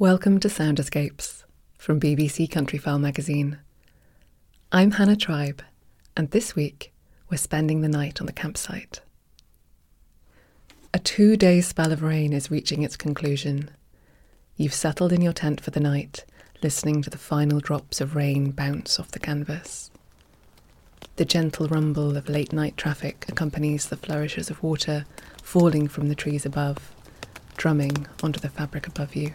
Welcome to Sound Escapes from BBC Countryfile magazine. I'm Hannah Tribe, and this week we're spending the night on the campsite. A two day spell of rain is reaching its conclusion. You've settled in your tent for the night, listening to the final drops of rain bounce off the canvas. The gentle rumble of late night traffic accompanies the flourishes of water falling from the trees above, drumming onto the fabric above you.